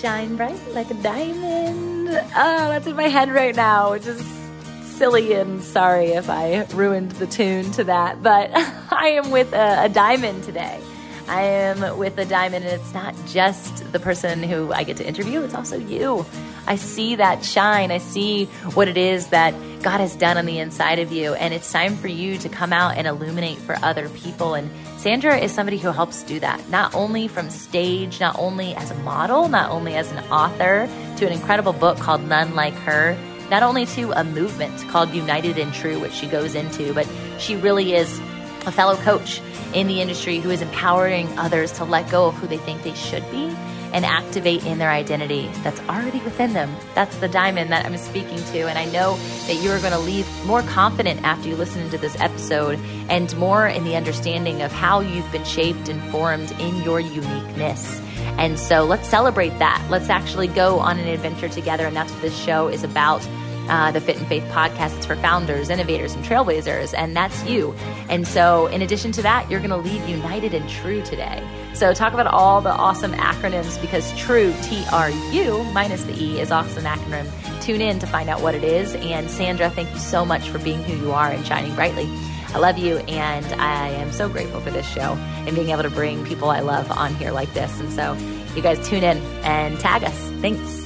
shine bright like a diamond. Oh, that's in my head right now, which is silly and sorry if I ruined the tune to that. But I am with a, a diamond today. I am with a diamond, and it's not just the person who I get to interview, it's also you. I see that shine. I see what it is that God has done on the inside of you. And it's time for you to come out and illuminate for other people. And Sandra is somebody who helps do that, not only from stage, not only as a model, not only as an author, to an incredible book called None Like Her, not only to a movement called United and Tru, which she goes into, but she really is a fellow coach in the industry who is empowering others to let go of who they think they should be and activate in their identity that's already within them. That's the diamond that I'm speaking to. And I know that you're going to leave more confident after you listen to this episode and more in the understanding of how you've been shaped and formed in your uniqueness. And so let's celebrate that. Let's actually go on an adventure together. And that's what this show is about uh, the Fit in Faith podcast. It's for founders, innovators, and trailblazers, and that's you. And so, in addition to that, you're going to leave united and true today. So, talk about all the awesome acronyms because true, T R U minus the E, is also an acronym. Tune in to find out what it is. And Sandra, thank you so much for being who you are and shining brightly. I love you, and I am so grateful for this show and being able to bring people I love on here like this. And so, you guys tune in and tag us. Thanks.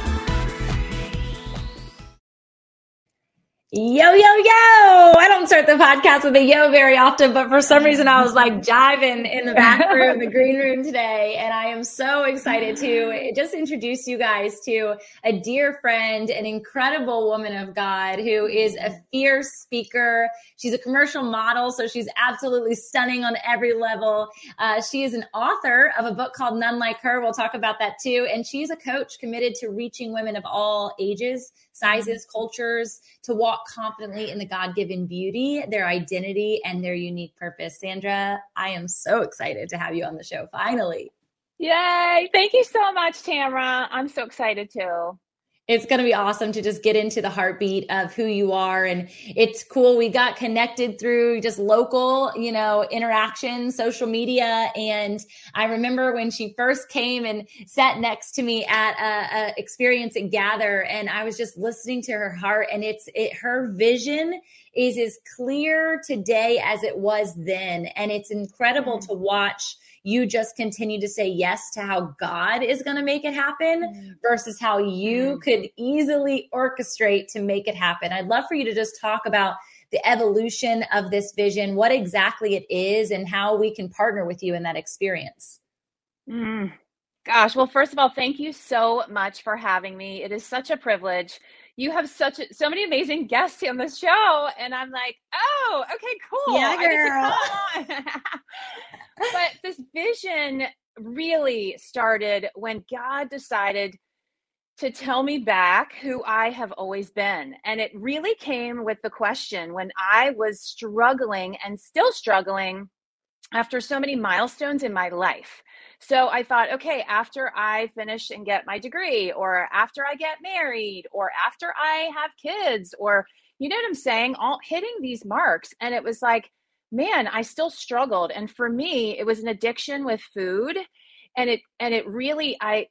Yo, yo, yo! I don't start the podcast with a yo very often, but for some reason I was like jiving in the back room, the green room today. And I am so excited to just introduce you guys to a dear friend, an incredible woman of God who is a fierce speaker. She's a commercial model, so she's absolutely stunning on every level. Uh, she is an author of a book called None Like Her. We'll talk about that too. And she's a coach committed to reaching women of all ages, sizes, cultures to walk confidently in the God given beauty, their identity, and their unique purpose. Sandra, I am so excited to have you on the show finally. Yay. Thank you so much, Tamara. I'm so excited too it's going to be awesome to just get into the heartbeat of who you are. And it's cool we got connected through just local you know interaction social media. And i remember when she first came and sat next to me at a, a experience at gather and i was just listening to her heart. And it's it her vision is as clear today as it was then. And it's incredible mm-hmm. to watch you just continue to say yes to how God is going to make it happen mm. versus how you mm. could easily orchestrate to make it happen. I'd love for you to just talk about the evolution of this vision, what exactly it is, and how we can partner with you in that experience. Mm. Gosh, well, first of all, thank you so much for having me. It is such a privilege. You have such a, so many amazing guests on the show, and I'm like, oh, okay, cool. Yeah, girl. but this vision really started when God decided to tell me back who I have always been. And it really came with the question when I was struggling and still struggling after so many milestones in my life. So I thought, okay, after I finish and get my degree, or after I get married, or after I have kids, or you know what I'm saying? All hitting these marks. And it was like, man, I still struggled. And for me, it was an addiction with food. And it and it really I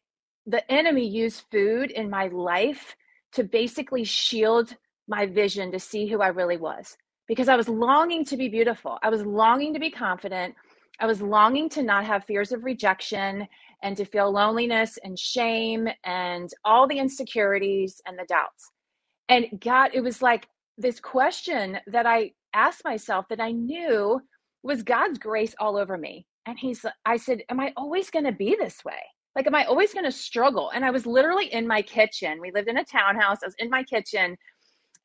the enemy used food in my life to basically shield my vision to see who I really was because I was longing to be beautiful. I was longing to be confident. I was longing to not have fears of rejection and to feel loneliness and shame and all the insecurities and the doubts. And God, it was like this question that I asked myself that I knew was God's grace all over me. And he's, I said, Am I always going to be this way? Like, am I always going to struggle? And I was literally in my kitchen. We lived in a townhouse. I was in my kitchen.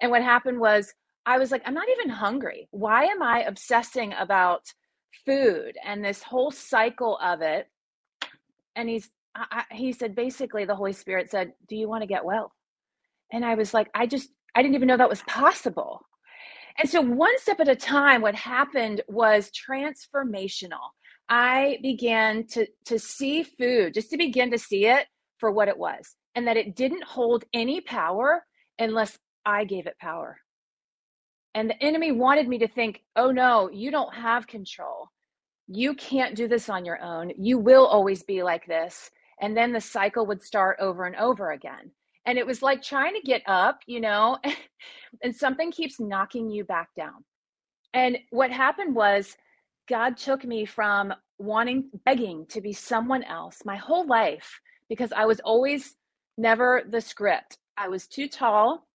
And what happened was, I was like, I'm not even hungry. Why am I obsessing about food and this whole cycle of it? And he's, I, he said, basically, the Holy Spirit said, Do you want to get well? And I was like, I just, I didn't even know that was possible. And so, one step at a time, what happened was transformational. I began to, to see food, just to begin to see it for what it was, and that it didn't hold any power unless I gave it power. And the enemy wanted me to think, oh no, you don't have control. You can't do this on your own. You will always be like this. And then the cycle would start over and over again. And it was like trying to get up, you know, and something keeps knocking you back down. And what happened was God took me from wanting, begging to be someone else my whole life because I was always never the script. I was too tall,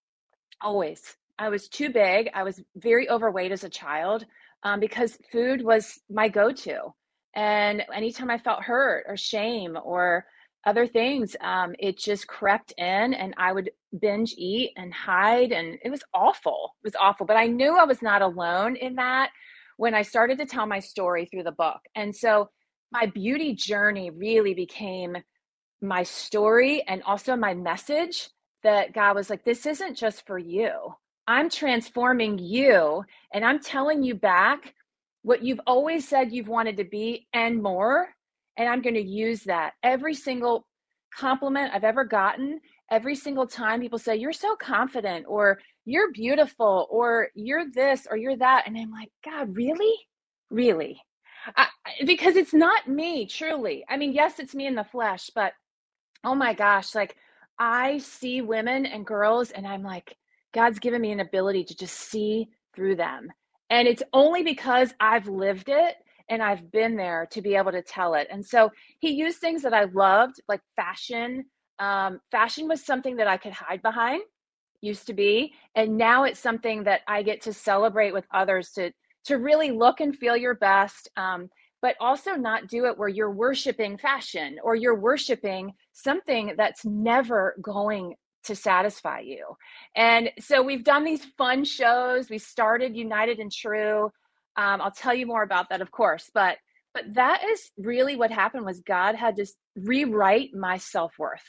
always. I was too big. I was very overweight as a child um, because food was my go to. And anytime I felt hurt or shame or other things, um, it just crept in and I would binge eat and hide. And it was awful. It was awful. But I knew I was not alone in that when I started to tell my story through the book. And so my beauty journey really became my story and also my message that God was like, this isn't just for you. I'm transforming you and I'm telling you back what you've always said you've wanted to be and more. And I'm going to use that. Every single compliment I've ever gotten, every single time people say, You're so confident, or you're beautiful or you're this or you're that and i'm like god really? Really? I, because it's not me truly. I mean yes it's me in the flesh but oh my gosh like i see women and girls and i'm like god's given me an ability to just see through them. And it's only because i've lived it and i've been there to be able to tell it. And so he used things that i loved like fashion um, fashion was something that i could hide behind used to be and now it's something that i get to celebrate with others to to really look and feel your best um, but also not do it where you're worshiping fashion or you're worshiping something that's never going to satisfy you. And so we've done these fun shows. We started united and true um, i'll tell you more about that of course but but that is really what happened was god had to rewrite my self-worth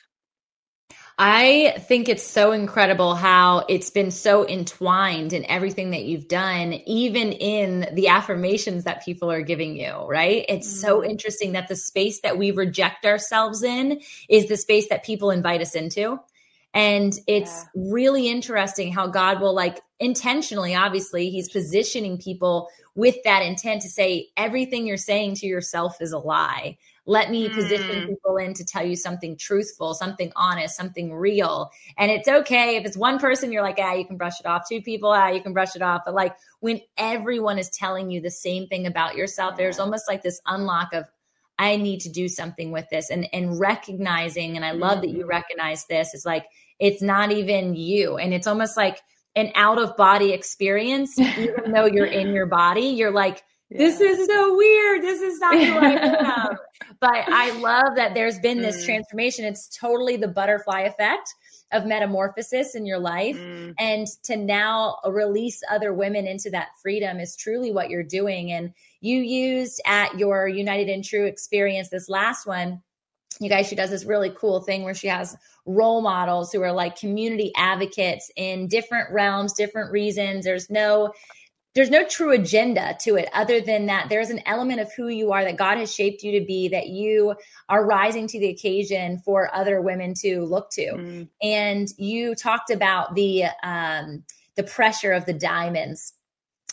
I think it's so incredible how it's been so entwined in everything that you've done, even in the affirmations that people are giving you, right? It's mm. so interesting that the space that we reject ourselves in is the space that people invite us into. And it's yeah. really interesting how God will, like, intentionally, obviously, He's positioning people with that intent to say, everything you're saying to yourself is a lie. Let me position mm. people in to tell you something truthful, something honest, something real. And it's okay if it's one person, you're like, ah, you can brush it off. Two people, ah, you can brush it off. But like when everyone is telling you the same thing about yourself, there's almost like this unlock of, I need to do something with this and and recognizing and I love mm. that you mm-hmm. recognize this It's like it's not even you and it's almost like an out of body experience even though you're in your body you're like this is so weird. This is not who I am. but I love that there's been this mm. transformation. It's totally the butterfly effect of metamorphosis in your life. Mm. And to now release other women into that freedom is truly what you're doing. And you used at your United and Tru experience, this last one, you guys, she does this really cool thing where she has role models who are like community advocates in different realms, different reasons. There's no there's no true agenda to it other than that there's an element of who you are that God has shaped you to be that you are rising to the occasion for other women to look to. Mm. And you talked about the um the pressure of the diamonds.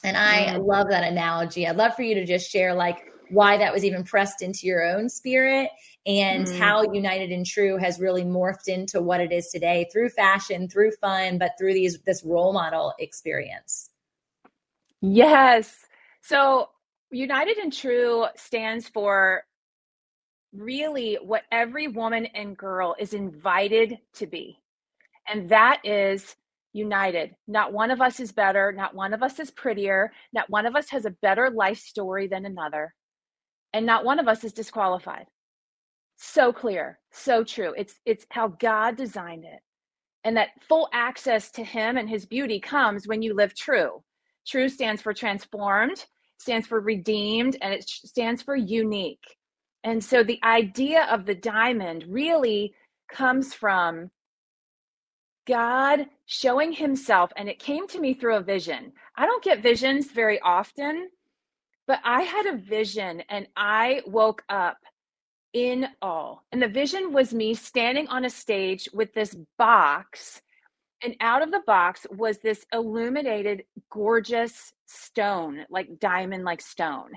And I mm. love that analogy. I'd love for you to just share like why that was even pressed into your own spirit and mm. how United and Tru has really morphed into what it is today through fashion, through fun, but through these this role model experience. Yes. So United and Tru stands for really what every woman and girl is invited to be. And that is united. Not one of us is better. Not one of us is prettier. Not one of us has a better life story than another. And not one of us is disqualified. So clear, so true. It's it's how God designed it. And that full access to him and his beauty comes when you live true. True stands for transformed, stands for redeemed, and it stands for unique. And so the idea of the diamond really comes from God showing himself, and it came to me through a vision. I don't get visions very often, but I had a vision and I woke up in awe. And the vision was me standing on a stage with this box, and out of the box was this illuminated, gorgeous stone, like diamond like stone.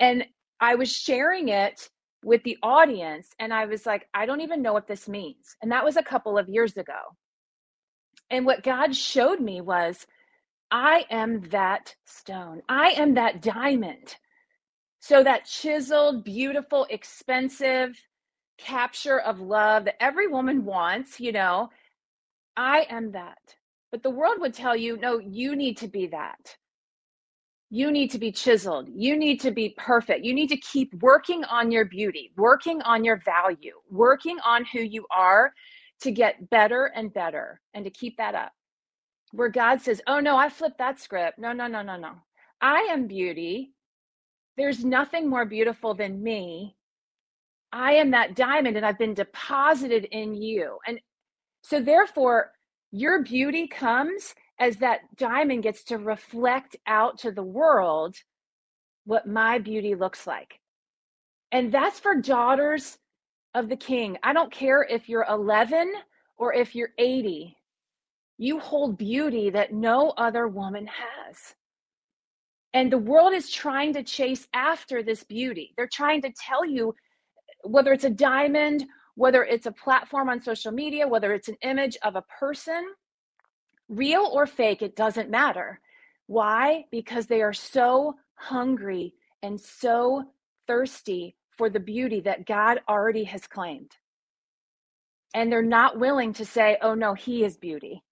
And I was sharing it with the audience, and I was like, I don't even know what this means. And that was a couple of years ago. And what God showed me was, I am that stone. I am that diamond. So, that chiseled, beautiful, expensive capture of love that every woman wants, you know, I am that. But the world would tell you, no, you need to be that. You need to be chiseled. You need to be perfect. You need to keep working on your beauty, working on your value, working on who you are to get better and better and to keep that up. Where God says, Oh, no, I flipped that script. No, no, no, no, no. I am beauty. There's nothing more beautiful than me. I am that diamond and I've been deposited in you. And so, therefore, your beauty comes as that diamond gets to reflect out to the world what my beauty looks like. And that's for daughters of the king. I don't care if you're 11 or if you're 80. You hold beauty that no other woman has. And the world is trying to chase after this beauty. They're trying to tell you whether it's a diamond, whether it's a platform on social media, whether it's an image of a person, real or fake, it doesn't matter. Why? Because they are so hungry and so thirsty for the beauty that God already has claimed. And they're not willing to say, oh no, he is beauty.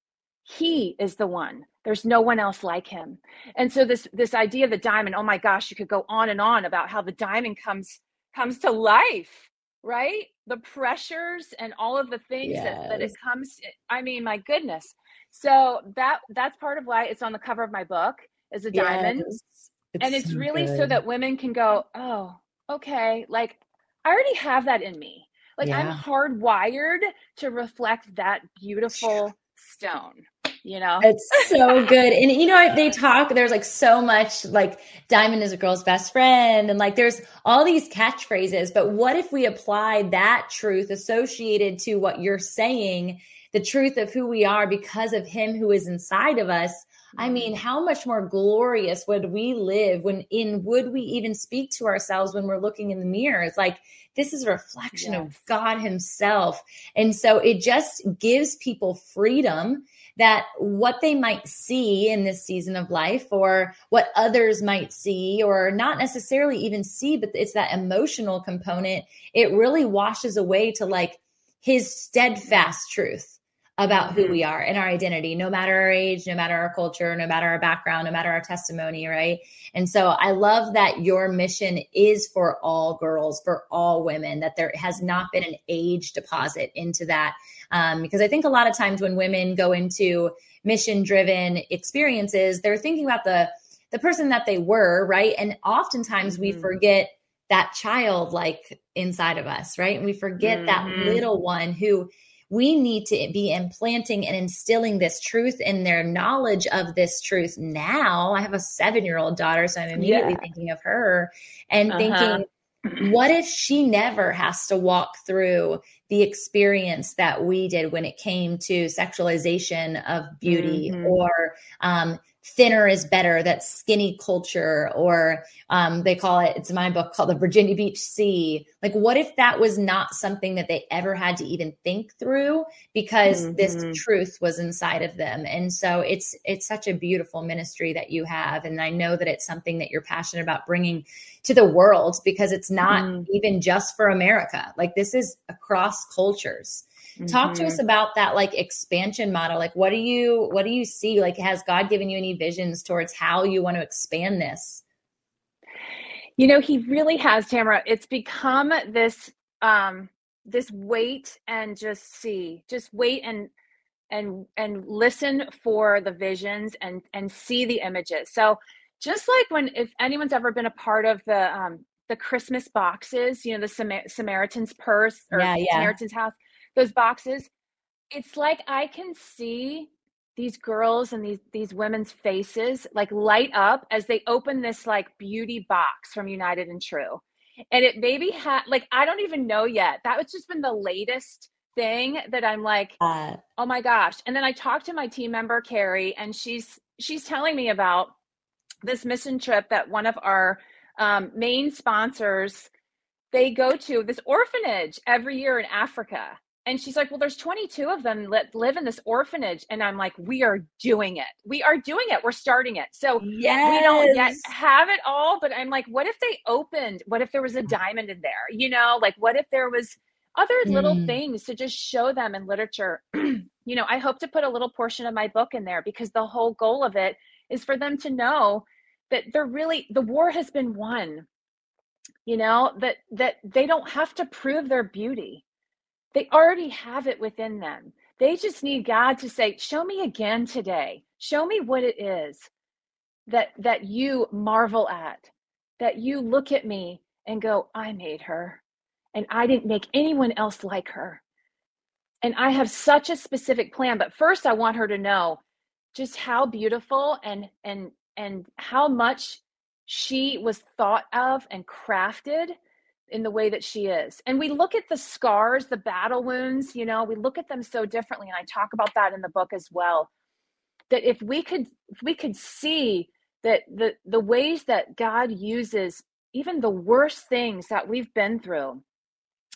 He is the one. There's no one else like him. And so this this idea of the diamond, oh my gosh, you could go on and on about how the diamond comes comes to life, right? The pressures and all of the things yes. that, that it comes. I mean, my goodness. So that that's part of why it's on the cover of my book is a diamond. Yes. It's and it's so really good. so that women can go, oh, okay, like I already have that in me. Like yeah. I'm hardwired to reflect that beautiful stone you know? It's so good. And you know they talk there's like so much like diamond is a girl's best friend and like there's all these catchphrases but what if we apply that truth associated to what you're saying the truth of who we are because of him who is inside of us I mean, how much more glorious would we live when in would we even speak to ourselves when we're looking in the mirror? It's like this is a reflection yes. of God Himself. And so it just gives people freedom that what they might see in this season of life or what others might see or not necessarily even see, but it's that emotional component. It really washes away to like his steadfast truth about who mm-hmm. we are and our identity, no matter our age, no matter our culture, no matter our background, no matter our testimony, right? And so I love that your mission is for all girls, for all women, that there has not been an age deposit into that. Um, because I think a lot of times when women go into mission driven experiences, they're thinking about the the person that they were, right? And oftentimes mm-hmm. we forget that child like inside of us, right? And we forget mm-hmm. that little one who we need to be implanting and instilling this truth in their knowledge of this truth now. I have a seven year old daughter, so I'm immediately yeah. thinking of her and uh-huh. thinking, what if she never has to walk through the experience that we did when it came to sexualization of beauty mm-hmm. or um, thinner is better, that skinny culture, or um, they call it, it's my book called the Virginia Beach Sea. Like, what if that was not something that they ever had to even think through because mm-hmm. this truth was inside of them? And so it's, it's such a beautiful ministry that you have. And I know that it's something that you're passionate about bringing to the world because it's not mm. even just for America. Like, this is across cultures. Mm-hmm. Talk to us mm-hmm. about that like expansion model. Like what do you what do you see? Like has God given you any visions towards how you want to expand this? You know, he really has, Tamara. It's become this um this wait and just see. Just wait and and and listen for the visions and and see the images. So just like when if anyone's ever been a part of the um the Christmas boxes, you know, the Sam- Samaritan's purse or yeah, yeah. Samaritan's house those boxes it's like i can see these girls and these these women's faces like light up as they open this like beauty box from united and true. And it maybe had like i don't even know yet. That was just been the latest thing that i'm like uh, oh my gosh. And then i talked to my team member carrie and she's she's telling me about this mission trip that one of our um, main sponsors they go to this orphanage every year in africa and she's like, Well, there's 22 of them that live in this orphanage. And I'm like, We are doing it. We are doing it. We're starting it. So yes. we don't yet have it all. But I'm like, What if they opened? What if there was a diamond in there? You know, like, what if there was other little mm. things to just show them in literature? you know, I hope to put a little portion of my book in there because the whole goal of it is for them to know that they're really, the war has been won. You know, that that they don't have to prove their beauty they already have it within them. They just need God to say, "Show me again today. Show me what it is that that you marvel at. That you look at me and go, "I made her." And I didn't make anyone else like her. And I have such a specific plan, but first I want her to know just how beautiful and and and how much she was thought of and crafted in the way that she is. And we look at the scars, the battle wounds, you know, we look at them so differently. And I talk about that in the book as well. That if we could if we could see that the the ways that God uses even the worst things that we've been through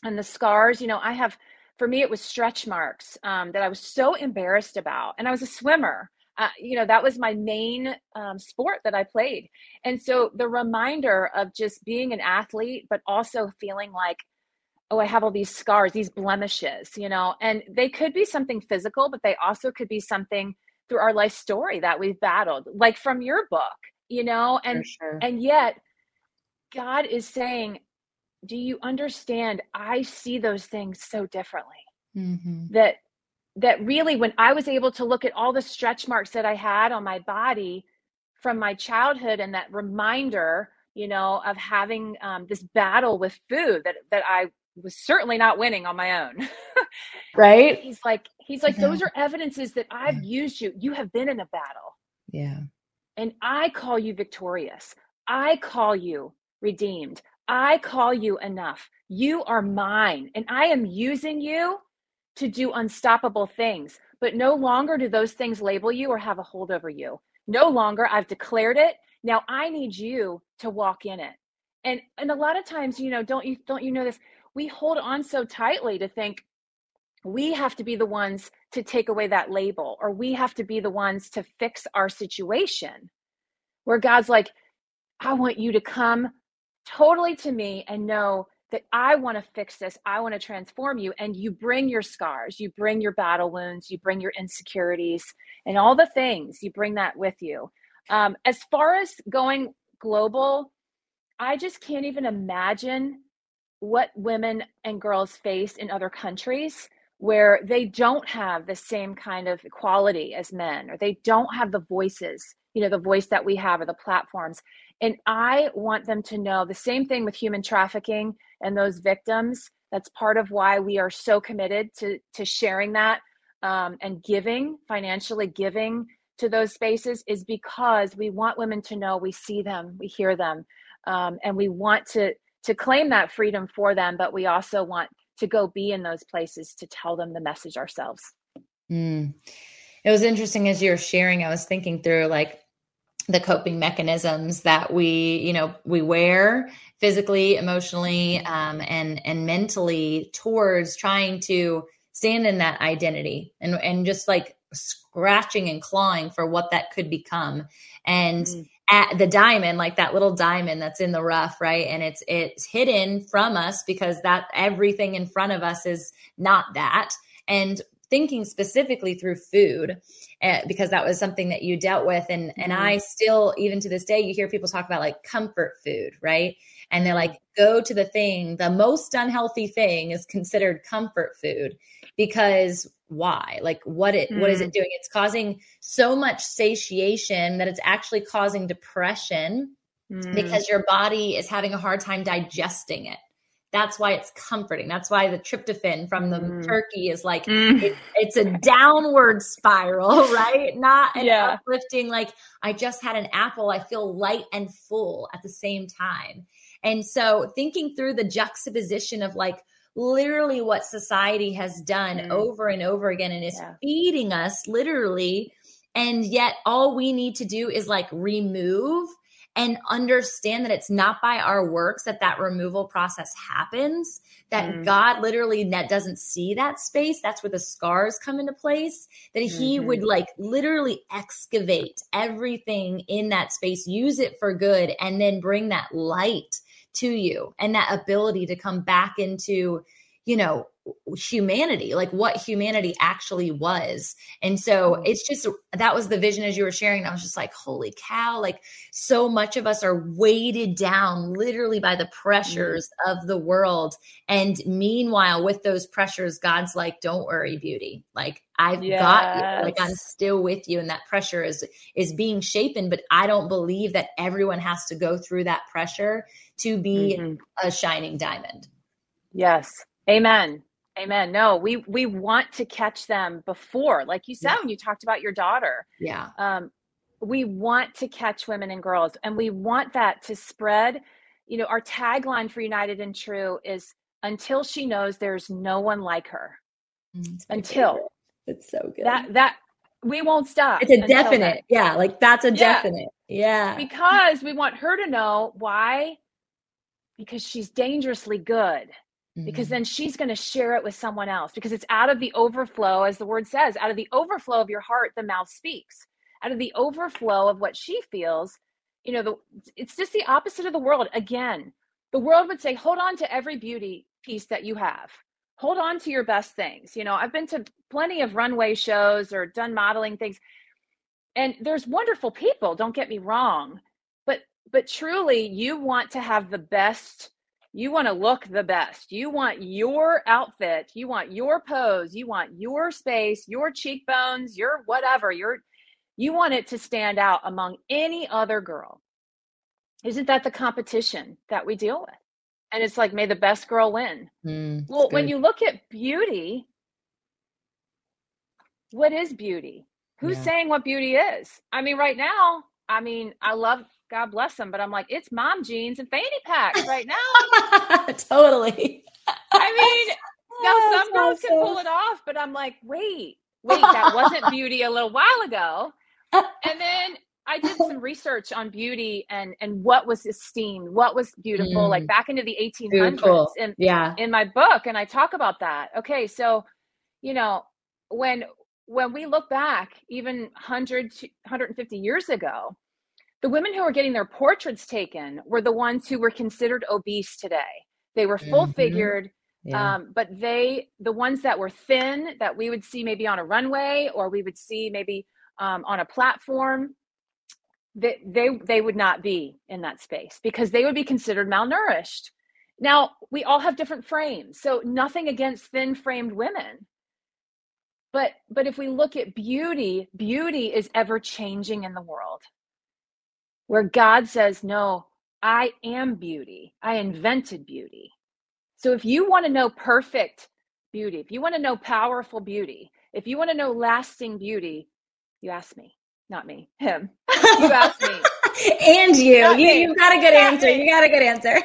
and the scars, you know, I have for me it was stretch marks um, that I was so embarrassed about. And I was a swimmer uh, you know that was my main um, sport that i played. And so the reminder of just being an athlete but also feeling like oh i have all these scars these blemishes you know? And they could be something physical but they also could be something through our life story that we've battled like from your book you know? And sure. and yet god is saying do you understand? I see those things so differently. Mm-hmm. that that really when I was able to look at all the stretch marks that I had on my body from my childhood and that reminder, you know, of having um, this battle with food that that I was certainly not winning on my own. right? He's like he's like yeah. those are evidences that I've used you. You have been in a battle. Yeah. And I call you victorious. I call you redeemed. I call you enough. You are mine and I am using you to do unstoppable things. But no longer do those things label you or have a hold over you. No longer, I've declared it. Now I need you to walk in it. And and a lot of times, you know, don't you don't you know this? We hold on so tightly to think we have to be the ones to take away that label or we have to be the ones to fix our situation. Where God's like, I want you to come totally to me and know that I want to fix this. I want to transform you. And you bring your scars, you bring your battle wounds, you bring your insecurities, and all the things, you bring that with you. Um, as far as going global, I just can't even imagine what women and girls face in other countries where they don't have the same kind of equality as men or they don't have the voices you know the voice that we have or the platforms and i want them to know the same thing with human trafficking and those victims. That's part of why we are so committed to, to sharing that um, and giving, financially giving to those spaces, is because we want women to know we see them, we hear them, um, and we want to to claim that freedom for them. But we also want to go be in those places to tell them the message ourselves. Mm. It was interesting as you were sharing. I was thinking through like the coping mechanisms that we you know we wear physically emotionally um, and and mentally towards trying to stand in that identity and and just like scratching and clawing for what that could become. And mm. at the diamond like that little diamond that's in the rough right? And it's it's hidden from us because that everything in front of us is not that. And thinking specifically through food uh, because that was something that you dealt with and mm-hmm. and I still even to this day you hear people talk about like comfort food right and they're like go to the thing the most unhealthy thing is considered comfort food because why like what it mm. what is it mm. doing it's causing so much satiation that it's actually causing depression mm. because your body is having a hard time digesting it that's why it's comforting. That's why the tryptophan from the mm. turkey is like mm. it, it's a downward spiral, right? Not an yeah. uplifting. Like I just had an apple. I feel light and full at the same time. And so thinking through the juxtaposition of like literally what society has done mm. over and over again and is yeah. feeding us literally. And yet all we need to do is like remove and understand that it's not by our works that that removal process happens that mm. god literally net doesn't see that space that's where the scars come into place that he mm-hmm. would like literally excavate everything in that space use it for good and then bring that light to you and that ability to come back into you know humanity like what humanity actually was and so mm-hmm. it's just that was the vision as you were sharing i was just like holy cow like so much of us are weighted down literally by the mm-hmm. pressures mm-hmm. of the world and meanwhile with those pressures god's like don't worry beauty like i've yes. got you like i'm still with you and that pressure is is being shapen but i don't believe that everyone has to go through that pressure to be mm-hmm. a shining diamond yes amen Amen. No, we we want to catch them before, like you said yeah. when you talked about your daughter. Yeah. Um, we want to catch women and girls, and we want that to spread. You know, our tagline for United and Tru is "Until she knows there's no one like her." Mm, until it's so good. That that we won't stop. It's a definite. Then. Yeah, like that's a yeah. definite. Yeah. Because we want her to know why. Because she's dangerously good because mm-hmm. then she's going to share it with someone else because it's out of the overflow as the word says out of the overflow of your heart the mouth speaks. Out of the overflow of what she feels you know the it's just the opposite of the world. Again the world would say hold on to every beauty piece that you have. Hold on to your best things. You know i've been to plenty of runway shows or done modeling things and there's wonderful people don't get me wrong but but truly you want to have the best you want to look the best. You want your outfit, you want your pose, you want your space, your cheekbones, your whatever. Your you want it to stand out among any other girl. Isn't that the competition that we deal with? And it's like, may the best girl win. Mm, well, when you look at beauty, what is beauty? Who's yeah. saying what beauty is? I mean, right now, I mean, I love God bless them. But I'm like, it's mom jeans and fanny packs right now. totally. I mean, now some girls awesome. can pull it off, but I'm like, wait, wait, that wasn't beauty a little while ago. And then I did some research on beauty and and what was esteemed, what was beautiful, mm. like back into the 1800s in, yeah. in my book, and I talk about that. Okay, so you know when when we look back, even 100 150 years ago, the women who were getting their portraits taken were the ones who were considered obese today. They were full figured, mm-hmm. yeah. um, but they, the ones that were thin, that we would see maybe on a runway or we would see maybe um, on a platform, they, they they would not be in that space because they would be considered malnourished. Now we all have different frames, so nothing against thin framed women. But but if we look at beauty, beauty is ever changing in the world where God says, No, I am beauty. I invented beauty. So if you want to know perfect beauty, if you want to know powerful beauty, if you want to know lasting beauty, you ask me, not me, him. You ask me. and you. you, you got a good not answer. Me. You got a good answer.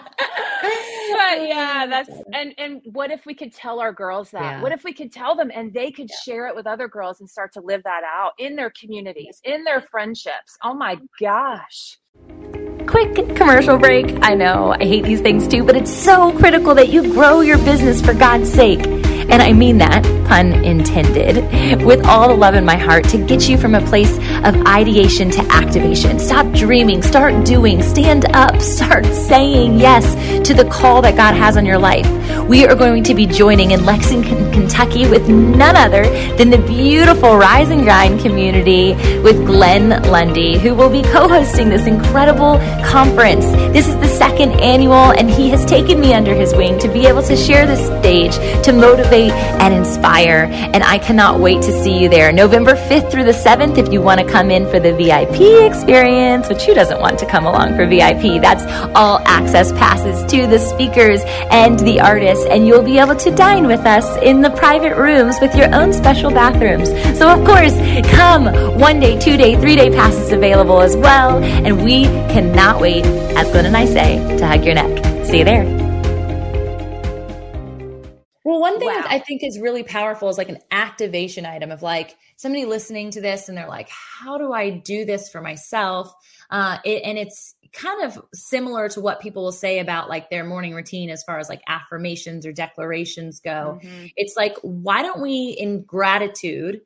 But yeah, that's and and what if we could tell our girls that? Yeah. What if we could tell them and they could yeah. share it with other girls and start to live that out in their communities, in their friendships? Oh my gosh. Quick commercial break. I know I hate these things too, but it's so critical that you grow your business for God's sake. And I mean that, pun intended, with all the love in my heart to get you from a place of ideation to activation. Stop dreaming, start doing, stand up, start saying yes to the call that God has on your life. We are going to be joining in Lexington, Kentucky with none other than the beautiful Rise and Grind community with Glenn Lundy, who will be co hosting this incredible conference. This is the second annual, and he has taken me under his wing to be able to share the stage to motivate and inspire. And I cannot wait to see you there. November 5th through the 7th, if you want to come in for the VIP experience, which who doesn't want to come along for VIP? That's all access passes to the speakers and the artists. And you'll be able to dine with us in the private rooms with your own special bathrooms. So, of course, come one day, two day, three day passes available as well. And we cannot wait, as Glenn and I say, to hug your neck. See you there. Well, one thing wow. I think is really powerful is like an activation item of like somebody listening to this and they're like, how do I do this for myself? Uh, it, and it's kind of similar to what people will say about like their morning routine as far as like affirmations or declarations go. Mm-hmm. It's like, why don't we, in gratitude,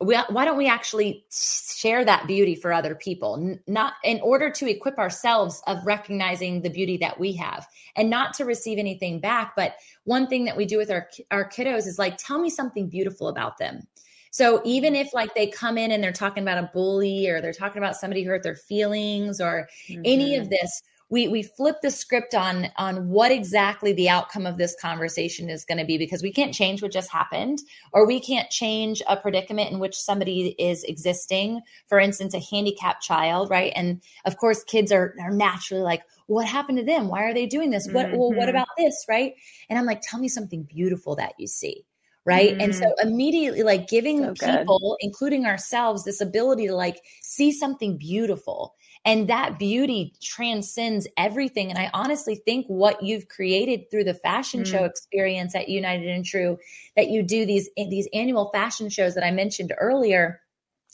we, why don't we actually share that beauty for other people? Not in order to equip ourselves of recognizing the beauty that we have and not to receive anything back. But one thing that we do with our our kiddos is like tell me something beautiful about them. So even if like they come in and they're talking about a bully or they're talking about somebody who hurt their feelings or mm-hmm. any of this we we flip the script on on what exactly the outcome of this conversation is going to be because we can't change what just happened or we can't change a predicament in which somebody is existing for instance a handicapped child right and of course kids are are naturally like what happened to them why are they doing this what mm-hmm. well what mm-hmm. about this right and i'm like tell me something beautiful that you see right mm-hmm. and so mm. immediately like giving so people good. including ourselves this ability to like see something beautiful and that beauty transcends everything. And I honestly think what you've created through the fashion mm. show experience at United and Tru, that you do these, these annual fashion shows that I mentioned earlier,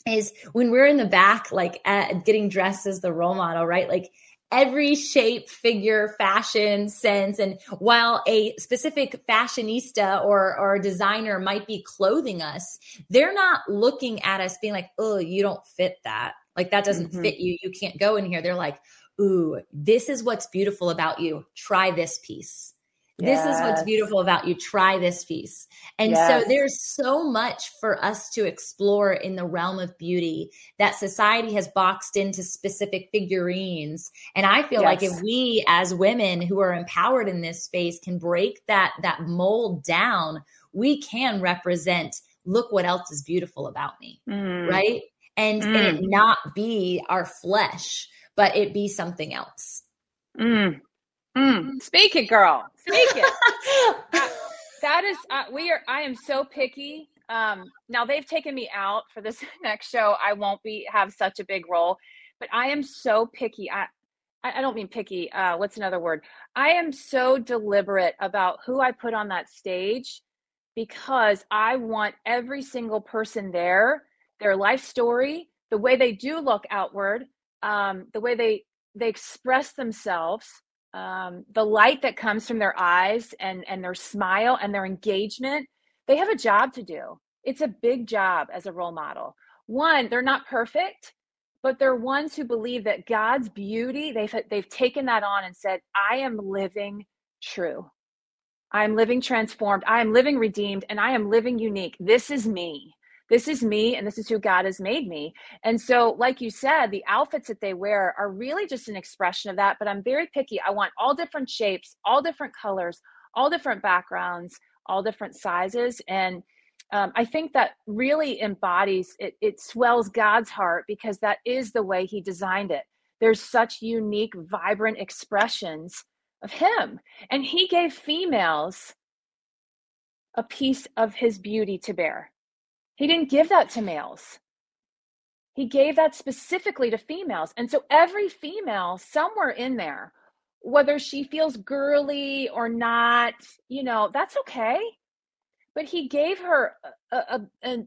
is when we're in the back, like at, getting dressed as the role model, right? Like every shape, figure, fashion, sense. And while a specific fashionista or, or designer might be clothing us, they're not looking at us being like, oh, you don't fit that. Like that doesn't mm-hmm. fit you. You can't go in here. They're like, ooh, this is what's beautiful about you. Try this piece. Yes. This is what's beautiful about you. Try this piece. And yes. so there's so much for us to explore in the realm of beauty that society has boxed into specific figurines. And I feel yes. like if we as women who are empowered in this space can break that that mold down, we can represent look what else is beautiful about me. Mm. Right? And, mm. it not be our flesh, but it be something else. Mm. Mm. Speak it, girl. Speak it. uh, that is, uh, we are, I am so picky. Um, now they've taken me out for this next show. I won't be, have such a big role, but I am so picky. I, I don't mean picky. Uh, what's another word? I am so deliberate about who I put on that stage because I want every single person there their life story, the way they do look outward, um, the way they they express themselves, um, the light that comes from their eyes and and their smile and their engagement. They have a job to do. It's a big job as a role model. One, they're not perfect, but they're ones who believe that God's beauty, they've they've taken that on and said, I am living true. I am living transformed. I am living redeemed and I am living unique. This is me this is me and this is who God has made me. And so, like you said, the outfits that they wear are really just an expression of that. But I'm very picky. I want all different shapes, all different colors, all different backgrounds, all different sizes. And um, I think that really embodies it, it swells God's heart because that is the way He designed it. There's such unique, vibrant expressions of Him. And He gave females a piece of His beauty to bear. He didn't give that to males. He gave that specifically to females. And so every female somewhere in there whether she feels girly or not, you know, that's okay. But he gave her a, a, a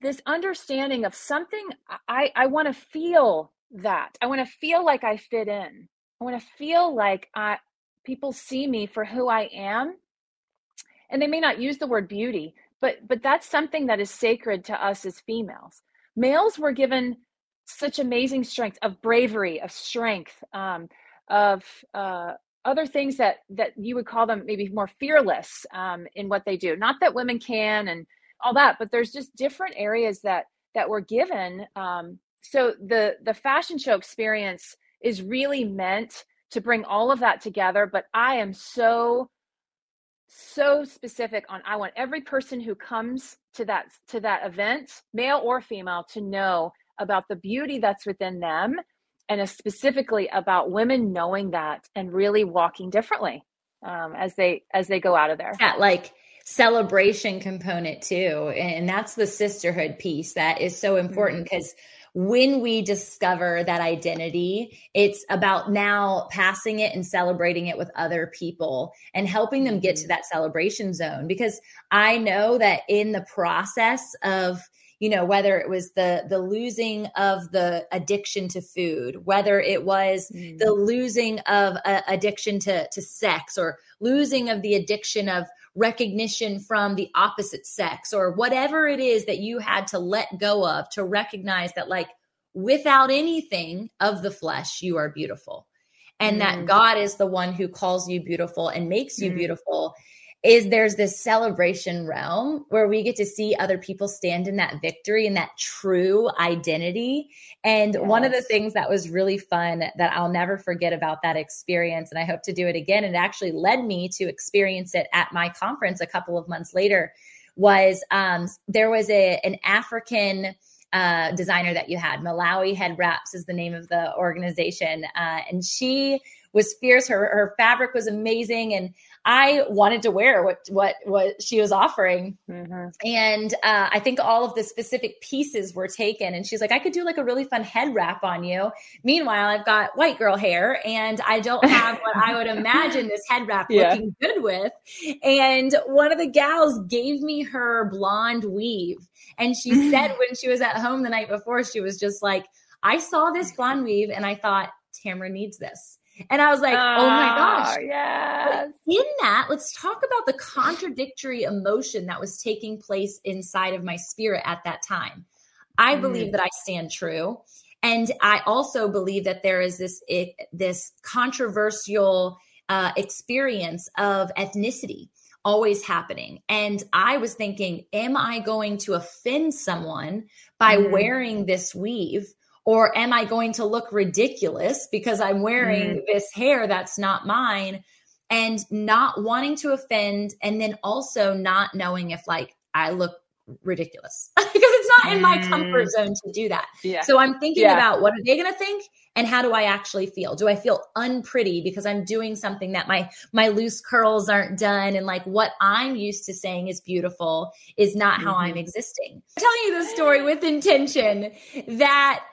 this understanding of something I, I want to feel that. I want to feel like I fit in. I want to feel like I people see me for who I am. And they may not use the word beauty, but but that's something that is sacred to us as females. Males were given such amazing strength of bravery, of strength, um, of uh, other things that that you would call them maybe more fearless um, in what they do. Not that women can and all that, but there's just different areas that that were given. Um, so the the fashion show experience is really meant to bring all of that together. But I am so so specific on I want every person who comes to that to that event, male or female, to know about the beauty that's within them and specifically about women knowing that and really walking differently um, as they as they go out of there. Yeah, like celebration component too, and that's the sisterhood piece that is so important because. Mm-hmm when we discover that identity, it's about now passing it and celebrating it with other people and helping them get to mm-hmm. that celebration zone. Because I know that in the process of you know whether it was the the losing of the addiction to food whether it was mm. the losing of uh, addiction to to sex or losing of the addiction of recognition from the opposite sex or whatever it is that you had to let go of to recognize that like without anything of the flesh you are beautiful and mm. that God is the one who calls you beautiful and makes you mm. beautiful is there's this celebration realm where we get to see other people stand in that victory and that true identity. And yes. one of the things that was really fun that I'll never forget about that experience, and I hope to do it again, and it actually led me to experience it at my conference a couple of months later, was um, there was a an African uh, designer that you had. Malawi Head Wraps is the name of the organization, uh, and she was fierce. Her her fabric was amazing, and I wanted to wear what what what she was offering. Mm-hmm. And uh, I think all of the specific pieces were taken. And she's like, I could do like a really fun head wrap on you. Meanwhile, I've got white girl hair, and I don't have what I would imagine this head wrap yeah. looking good with. And one of the gals gave me her blonde weave, and she said when she was at home the night before, she was just like, I saw this blonde weave, and I thought Tamara needs this. And I was like, oh, oh my gosh. Yes. in that, let's talk about the contradictory emotion that was taking place inside of my spirit at that time. I mm. believe that I stand true. And I also believe that there is this it, this controversial uh, experience of ethnicity always happening. And I was thinking, am I going to offend someone by mm. wearing this weave? Or am I going to look ridiculous because I'm wearing mm. this hair that's not mine? And not wanting to offend, and then also not knowing if like I look ridiculous because it's not in my comfort mm. zone to do that. Yeah. So I'm thinking yeah. about what are they going to think and how do I actually feel? Do I feel unpretty because I'm doing something that my my loose curls aren't done and like what I'm used to saying is beautiful is not how mm-hmm. I'm existing. I'm telling you this story with intention that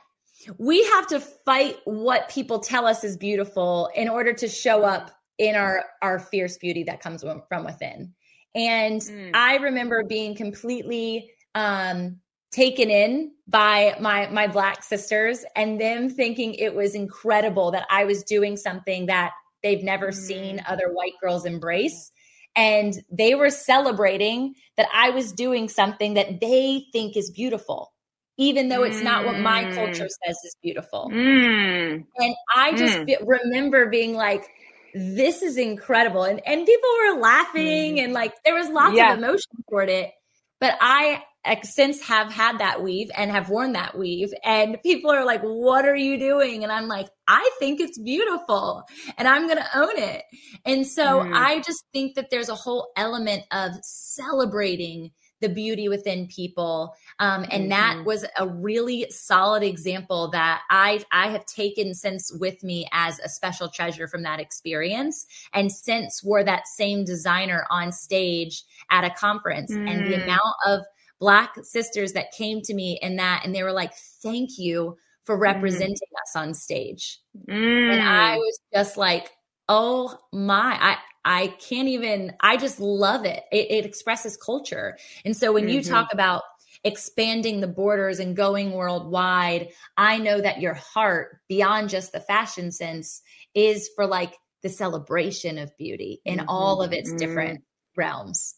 we have to fight what people tell us is beautiful in order to show up in our our fierce beauty that comes from within and mm. i remember being completely um taken in by my my black sisters and them thinking it was incredible that i was doing something that they've never mm. seen other white girls embrace and they were celebrating that i was doing something that they think is beautiful even though it's not what my culture mm. says is beautiful. Mm. And I just mm. be, remember being like, this is incredible. And, and people were laughing mm. and like there was lots yeah. of emotion toward it. But I since have had that weave and have worn that weave and people are like what are you doing and i'm like i think it's beautiful and i'm going to own it and so mm. i just think that there's a whole element of celebrating the beauty within people. Um, and mm-hmm. that was a really solid example that I I have taken since with me as a special treasure from that experience, and since wore that same designer on stage at a conference, mm. and the mm. amount of black sisters that came to me in that, and they were like, "Thank you." For mm. representing mm. us on stage. Mm. And I was just like, oh my, I, I can't even, I just love it. It, it expresses culture. And so when mm-hmm. you talk about expanding the borders and going worldwide, I know that your heart, beyond just the fashion sense, is for like the celebration of beauty in mm-hmm. all of its mm-hmm. different realms.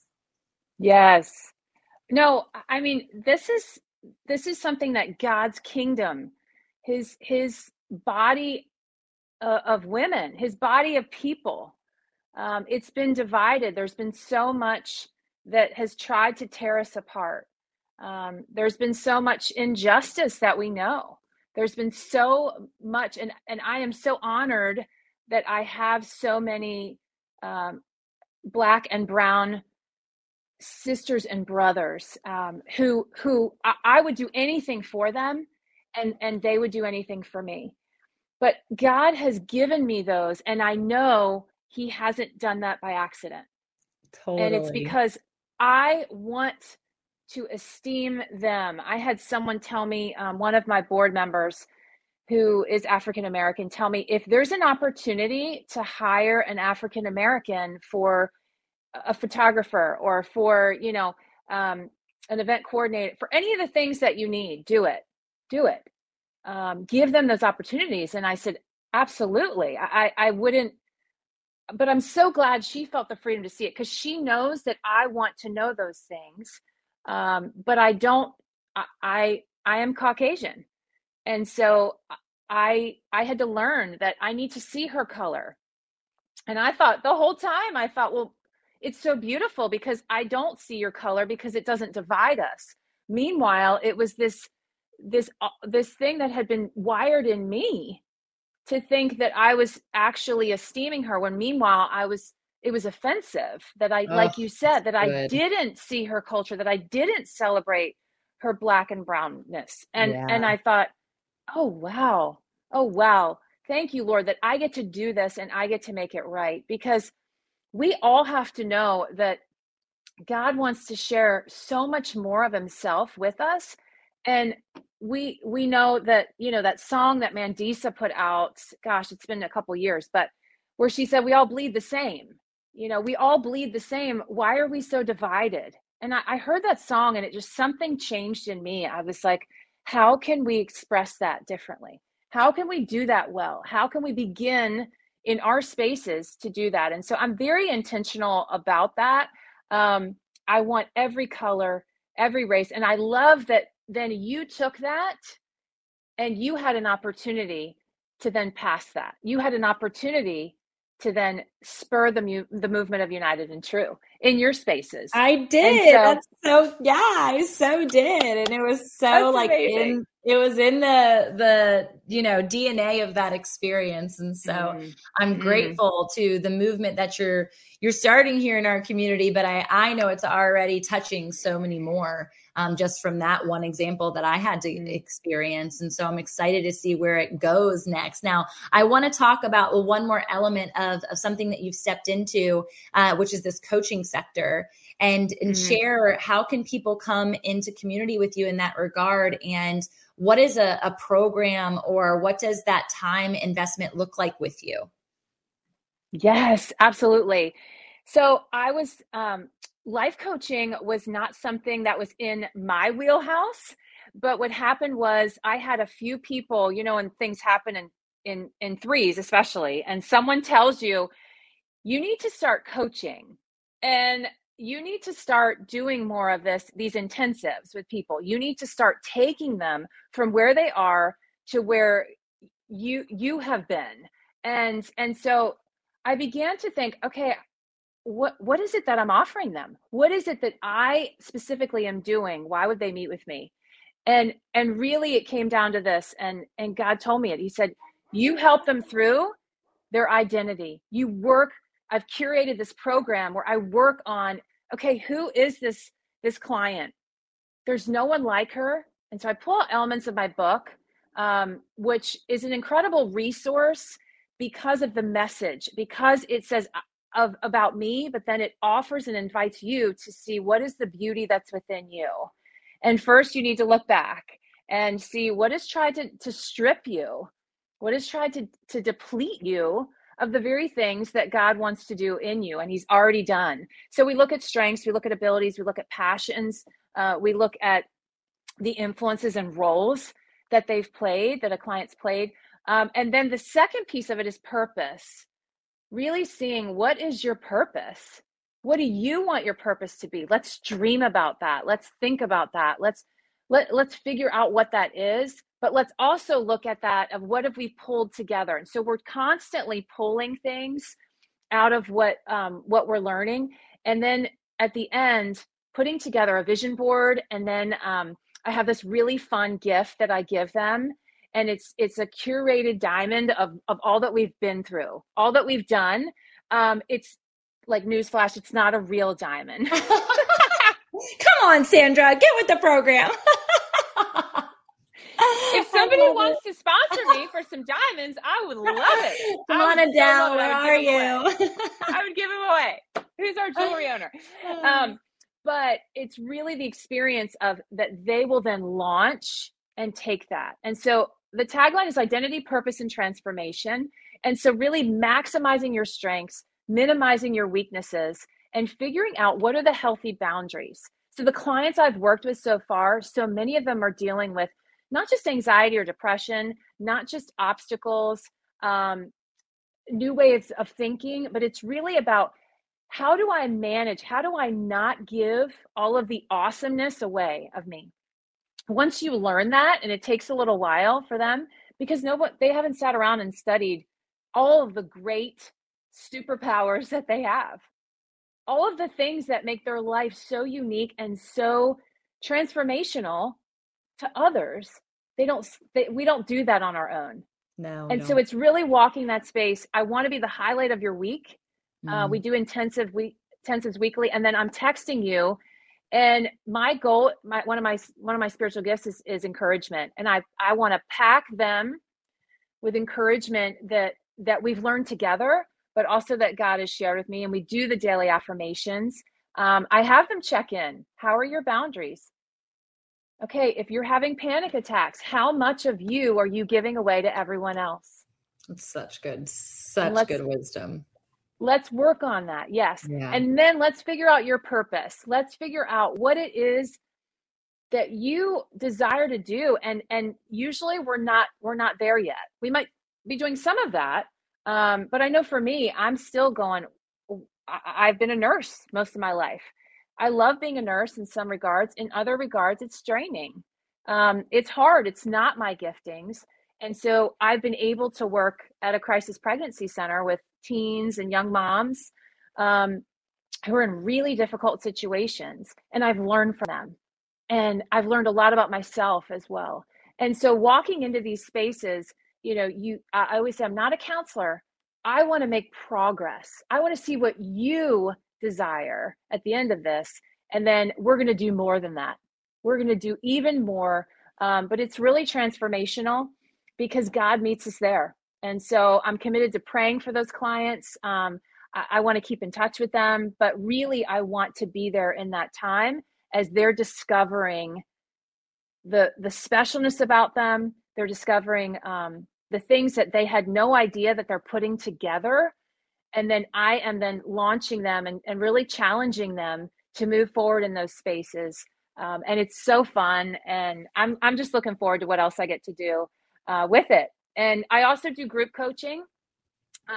Yes. No, I mean, this is this is something that God's kingdom, his his body uh, of women, his body of people um, it's been divided. There's been so much that has tried to tear us apart. Um, there's been so much injustice that we know. There's been so much, and, and I am so honored that I have so many um, black and brown sisters and brothers um, who who I, I would do anything for them, and and they would do anything for me. But God has given me those, and I know he hasn't done that by accident. Totally. And it's because I want to esteem them. I had someone tell me, um, one of my board members who is African American, tell me if there's an opportunity to hire an African American for a photographer or for, you know, um, an event coordinator, for any of the things that you need, do it. Do it. Um, give them those opportunities. And I said, absolutely. I, I wouldn't but I'm so glad she felt the freedom to see it because she knows that I want to know those things. Um, but I don't. I, I I am Caucasian, and so I I had to learn that I need to see her color. And I thought the whole time I thought, well, it's so beautiful because I don't see your color because it doesn't divide us. Meanwhile, it was this this uh, this thing that had been wired in me to think that I was actually esteeming her when meanwhile I was it was offensive that I oh, like you said that good. I didn't see her culture that I didn't celebrate her black and brownness and yeah. and I thought oh wow oh wow thank you lord that I get to do this and I get to make it right because we all have to know that God wants to share so much more of himself with us and we we know that you know that song that mandisa put out gosh it's been a couple years but where she said we all bleed the same. You know we all bleed the same. Why are we so divided? And I, I heard that song and it just something changed in me. I was like how can we express that differently? How can we do that well? How can we begin in our spaces to do that? And so i'm very intentional about that. Um, i want every color every race and i love that then you took that and you had an opportunity to then pass that. You had an opportunity to then spur the mu- the movement of United and Tru in your spaces. I did. So, That's so yeah, I so did, and it was so like amazing. in it was in the the you know DNA of that experience, and so mm. I'm mm. grateful mm. to the movement that you're you're starting here in our community. But I I know it's already touching so many more um, just from that one example that I had to mm. experience. And so I'm excited to see where it goes next. Now, I want to talk about one more element of, of something that you've stepped into, uh, which is this coaching sector and, and mm. share how can people come into community with you in that regard and what is a, a program or what does that time investment look like with you? Yes, absolutely. So I was um, life coaching was not something that was in my wheelhouse but what happened was i had a few people you know and things happen in in in threes especially and someone tells you you need to start coaching and you need to start doing more of this these intensives with people. You need to start taking them from where they are to where you you have been. And and so i began to think okay what what is it that i'm offering them? What is it that i specifically am doing? Why would they meet with me? And and really it came down to this and and god told me it. He said you help them through their identity. You work i've curated this program where i work on okay who is this this client? There's no one like her. And so i pull out elements of my book um, which is an incredible resource because of the message because it says of about me, but then it offers and invites you to see what is the beauty that's within you. And first, you need to look back and see what has tried to, to strip you, what has tried to, to deplete you of the very things that God wants to do in you and He's already done. So we look at strengths, we look at abilities, we look at passions, uh, we look at the influences and roles that they've played, that a client's played. Um, and then the second piece of it is purpose. Really seeing what is your purpose? What do you want your purpose to be? Let's dream about that. Let's think about that. Let's let, let's figure out what that is but let's also look at that of what have we pulled together and so we're constantly pulling things out of what um, what we're learning and then at the end putting together a vision board and then um, i have this really fun gift that i give them and it's it's a curated diamond of of all that we've been through all that we've done um, it's like newsflash it's not a real diamond come on sandra get with the program if somebody wants it. to sponsor me for some diamonds, I would love it. Come down. Where are you? I would give them away. Who's our jewelry owner? Um, but it's really the experience of that they will then launch and take that. And so the tagline is identity, purpose, and transformation. And so really maximizing your strengths, minimizing your weaknesses, and figuring out what are the healthy boundaries. So the clients I've worked with so far, so many of them are dealing with not just anxiety or depression, not just obstacles, um, new ways of thinking, but it's really about how do I manage? How do I not give all of the awesomeness away of me? Once you learn that, and it takes a little while for them because no, they haven't sat around and studied all of the great superpowers that they have, all of the things that make their life so unique and so transformational to others they don't they, we don't do that on our own no and no. so it's really walking that space i want to be the highlight of your week mm. uh, we mm-hmm. do intensive week intensives weekly and then i'm texting you and my goal my one of my one of my spiritual gifts is, is encouragement. And i i want to pack them with encouragement that that we've learned together but also that god has shared with me. And we do the daily affirmations. Um, i have them check in. How are your boundaries? Okay, if you're having panic attacks, how much of you are you giving away to everyone else? It's such good, such good wisdom. Let's work on that. Yes. Yeah. And then let's figure out your purpose. Let's figure out what it is that you desire to do and and usually we're not we're not there yet. We might be doing some of that. Um, but I know for me, I'm still going I've been a nurse most of my life. I love being a nurse in some regards. In other regards, it's draining. Um, it's hard. It's not my giftings. And so I've been able to work at a crisis pregnancy center with teens and young moms um, who are in really difficult situations. And I've learned from them. And I've learned a lot about myself as well. And so walking into these spaces, you know, you I always say I'm not a counselor. I want to make progress. I want to see what you desire at the end of this. And then we're going to do more than that. We're going to do even more. Um, but it's really transformational because God meets us there. And so I'm committed to praying for those clients. Um, I, I want to keep in touch with them, but really, I want to be there in that time as they're discovering the the specialness about them. They're discovering um, the things that they had no idea that they're putting together and then i am then launching them and, and really challenging them to move forward in those spaces um, and it's so fun and i'm i'm just looking forward to what else i get to do uh, with it. And i also do group coaching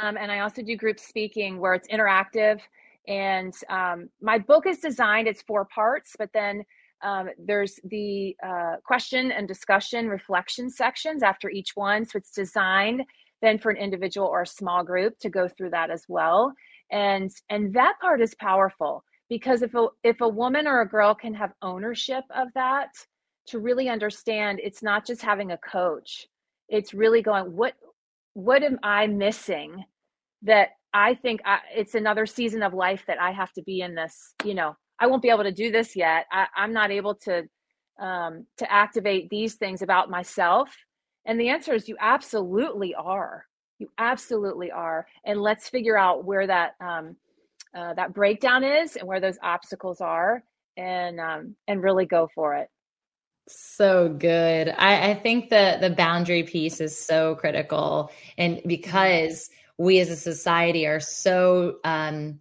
um, and i also do group speaking where it's interactive. And um, my book is designed it's four parts but then um, there's the uh, question and discussion reflection sections after each one. So it's designed then for an individual or a small group to go through that as well. And and that part is powerful because if a if a woman or a girl can have ownership of that to really understand it's not just having a coach it's really going what what am i missing that i think I, it's another season of life that i have to be in this you know i won't be able to do this yet I, i'm not able to um, to activate these things about myself and the answer is you absolutely are. You absolutely are. And let's figure out where that um, uh, that breakdown is and where those obstacles are, and um, and really go for it. So good. I, I think the the boundary piece is so critical, and because we as a society are so um,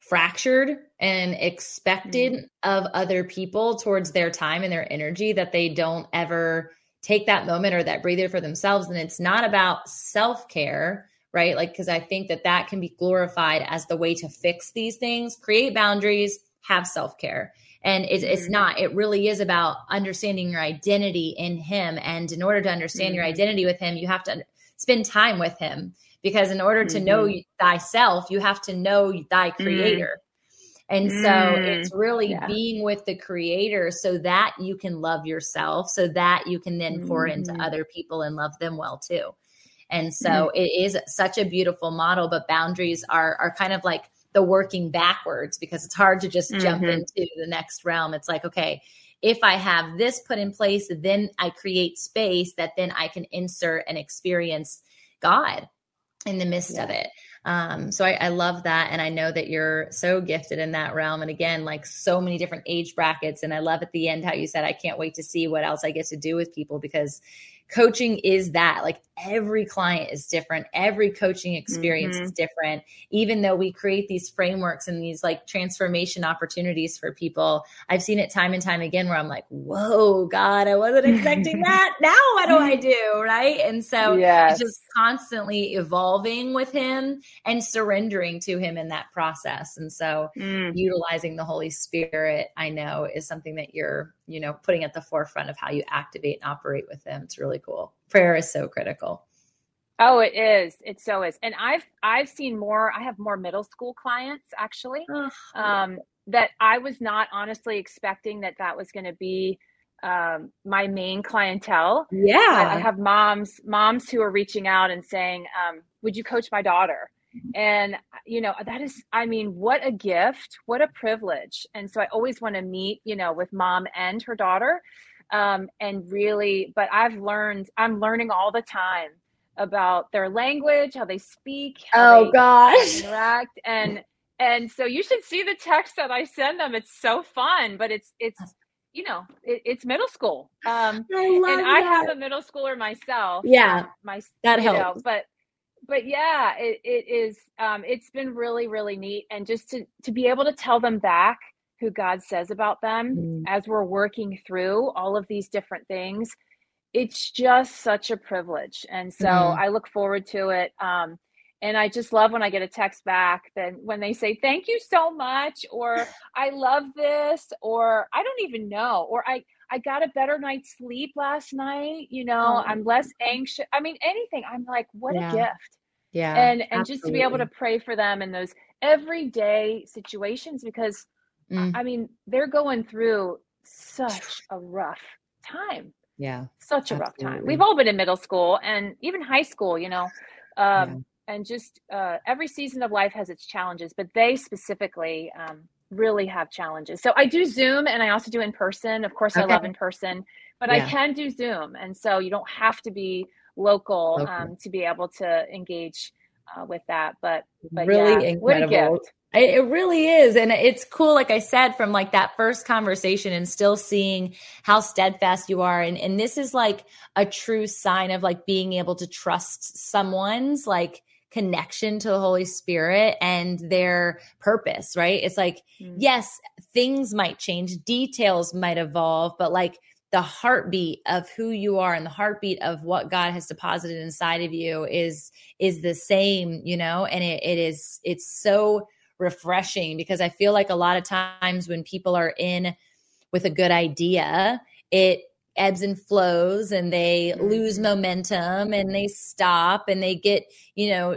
fractured and expected mm-hmm. of other people towards their time and their energy that they don't ever take that moment or that breather for themselves. And it's not about self care, right? Like, because I think that that can be glorified as the way to fix these things, create boundaries, have self care. And it, it's mm-hmm. not, it really is about understanding your identity in Him. And in order to understand mm-hmm. your identity with Him, you have to spend time with Him. Because in order to mm-hmm. know thyself, you have to know thy mm-hmm. creator. And so mm, it's really yeah. being with the creator so that you can love yourself, so that you can then pour mm-hmm. into other people and love them well too. And so mm-hmm. it is such a beautiful model, but boundaries are are kind of like the working backwards because it's hard to just mm-hmm. jump into the next realm. It's like, okay, if I have this put in place, then I create space that then I can insert and experience God in the midst yeah. of it. Um, so I, I love that. And I know that you're so gifted in that realm. And again, like so many different age brackets. And I love at the end how you said, I can't wait to see what else I get to do with people because coaching is that like every client is different every coaching experience mm-hmm. is different even though we create these frameworks and these like transformation opportunities for people i've seen it time and time again where i'm like whoa god i wasn't expecting that now what do i do right and so yes. just constantly evolving with him and surrendering to him in that process and so mm. utilizing the holy spirit i know is something that you're you know putting at the forefront of how you activate and operate with them. It's really cool prayer is so critical. Oh, it is. It so is. And I've I've seen more. I have more middle school clients actually oh. um, that I was not honestly expecting that that was going to be um, my main clientele. Yeah, I, I, have moms moms who are reaching out and saying, um, "Would you coach my daughter?" And you know that is, I mean, what a gift, what a privilege. And so I always want to meet, you know, with mom and her daughter um, and really but i've learned i'm learning all the time about their language how they speak how oh they gosh. interact. And and so you should see the text that i send them. It's so fun but it's it's you know it, it's middle school. Um I and that. i have a middle schooler myself yeah my that helps know, but but yeah it, it is um it's been really really neat and just to to be able to tell them back who God says about them mm. as we're working through all of these different things. It's just such a privilege. And so mm. I look forward to it. Um, and I just love when I get a text back then when they say, Thank you so much, or I love this, or I don't even know, or I, I got a better night's sleep last night, you know, oh. I'm less anxious. I mean, anything. I'm like, what yeah. a gift. Yeah. And and absolutely. just to be able to pray for them in those everyday situations because Mm. I mean, they're going through such a rough time. Yeah. Such a absolutely. rough time. We've all been in middle school and even high school, you know. Um, yeah. And just uh, every season of life has its challenges, but they specifically um, really have challenges. So I do Zoom and I also do in person. Of course, okay. I love in person, but yeah. I can do Zoom. And so you don't have to be local, local. Um, to be able to engage uh, with that. But, but really yeah, incredible. What a gift. It really is. And it's cool, like I said, from like that first conversation and still seeing how steadfast you are. And, and this is like a true sign of like being able to trust someone's like connection to the Holy Spirit and their purpose, right? It's like, mm. yes, things might change, details might evolve, but like the heartbeat of who you are and the heartbeat of what God has deposited inside of you is is the same, you know, and it, it is it's so refreshing because I feel like a lot of times when people are in with a good idea, it ebbs and flows and they lose mm-hmm. momentum and they stop and they get, you know,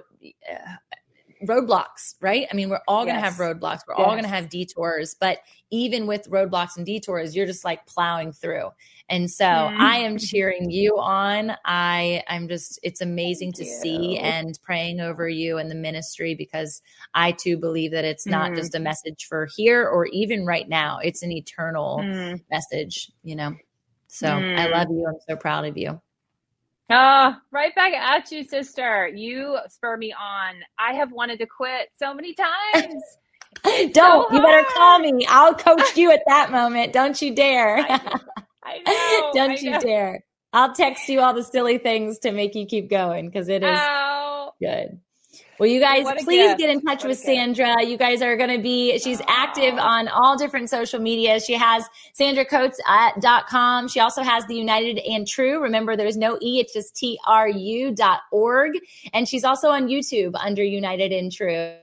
roadblocks, right? I mean, we're all going to have roadblocks. We're yes. all going to have detours, but even with roadblocks and detours, you're just like plowing through. And so mm-hmm. I am cheering you on. I I'm just it's amazing Thank to you. see and praying over you and the ministry because I too believe that it's not mm. just a message for here or even right now. It's an eternal mm. message, you know. So mm. I love you. I'm so proud of you. Ah, oh, right back at you, sister. You spur me on. I have wanted to quit so many times. Don't. So you better call me. I'll coach you at that moment. Don't you dare. I, I know. Don't I you know. dare. I'll text you all the silly things to make you keep going because it is oh. good. Well, you guys, please gift. get in touch what with Sandra. You guys are going to be, she's active on all different social media. She has sandracoates.com. She also has the United and Tru. Remember, there's no E, it's just T-R-U dot org. And she's also on YouTube under United and Tru.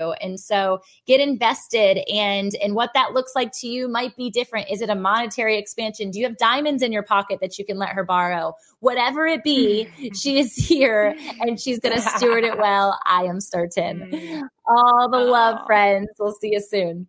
And so get invested and and what that looks like to you might be different. Is it a monetary expansion? Do you have diamonds in your pocket that you can let her borrow? Whatever it be, she is here and she's going to steward it well. I am certain. Mm. All the love, friends. We'll see you soon.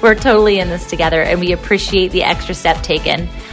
we're totally in this together and we appreciate the extra step taken.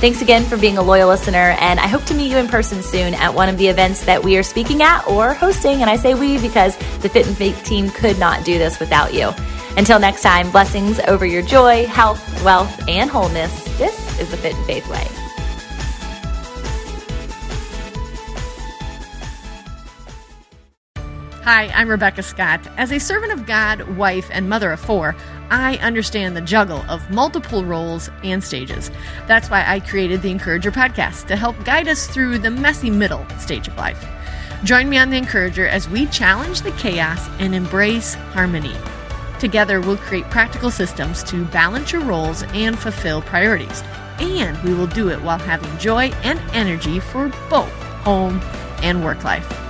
Thanks again for being a loyal listener, and I hope to meet you in person soon at one of the events that we are speaking at or hosting. And I say we because the Fit in Faith team could not do this without you. Until next time, blessings over your joy, health, wealth, and wholeness. This is the Fit in Faith Way. Hi, I'm Rebecca Scott. As a servant of God, wife, and mother of four, I understand the juggle of multiple roles and stages. That's why I created the Encourager podcast to help guide us through the messy middle stage of life. Join me on the Encourager as we challenge the chaos and embrace harmony. Together, we'll create practical systems to balance your roles and fulfill priorities. And we will do it while having joy and energy for both home and work life.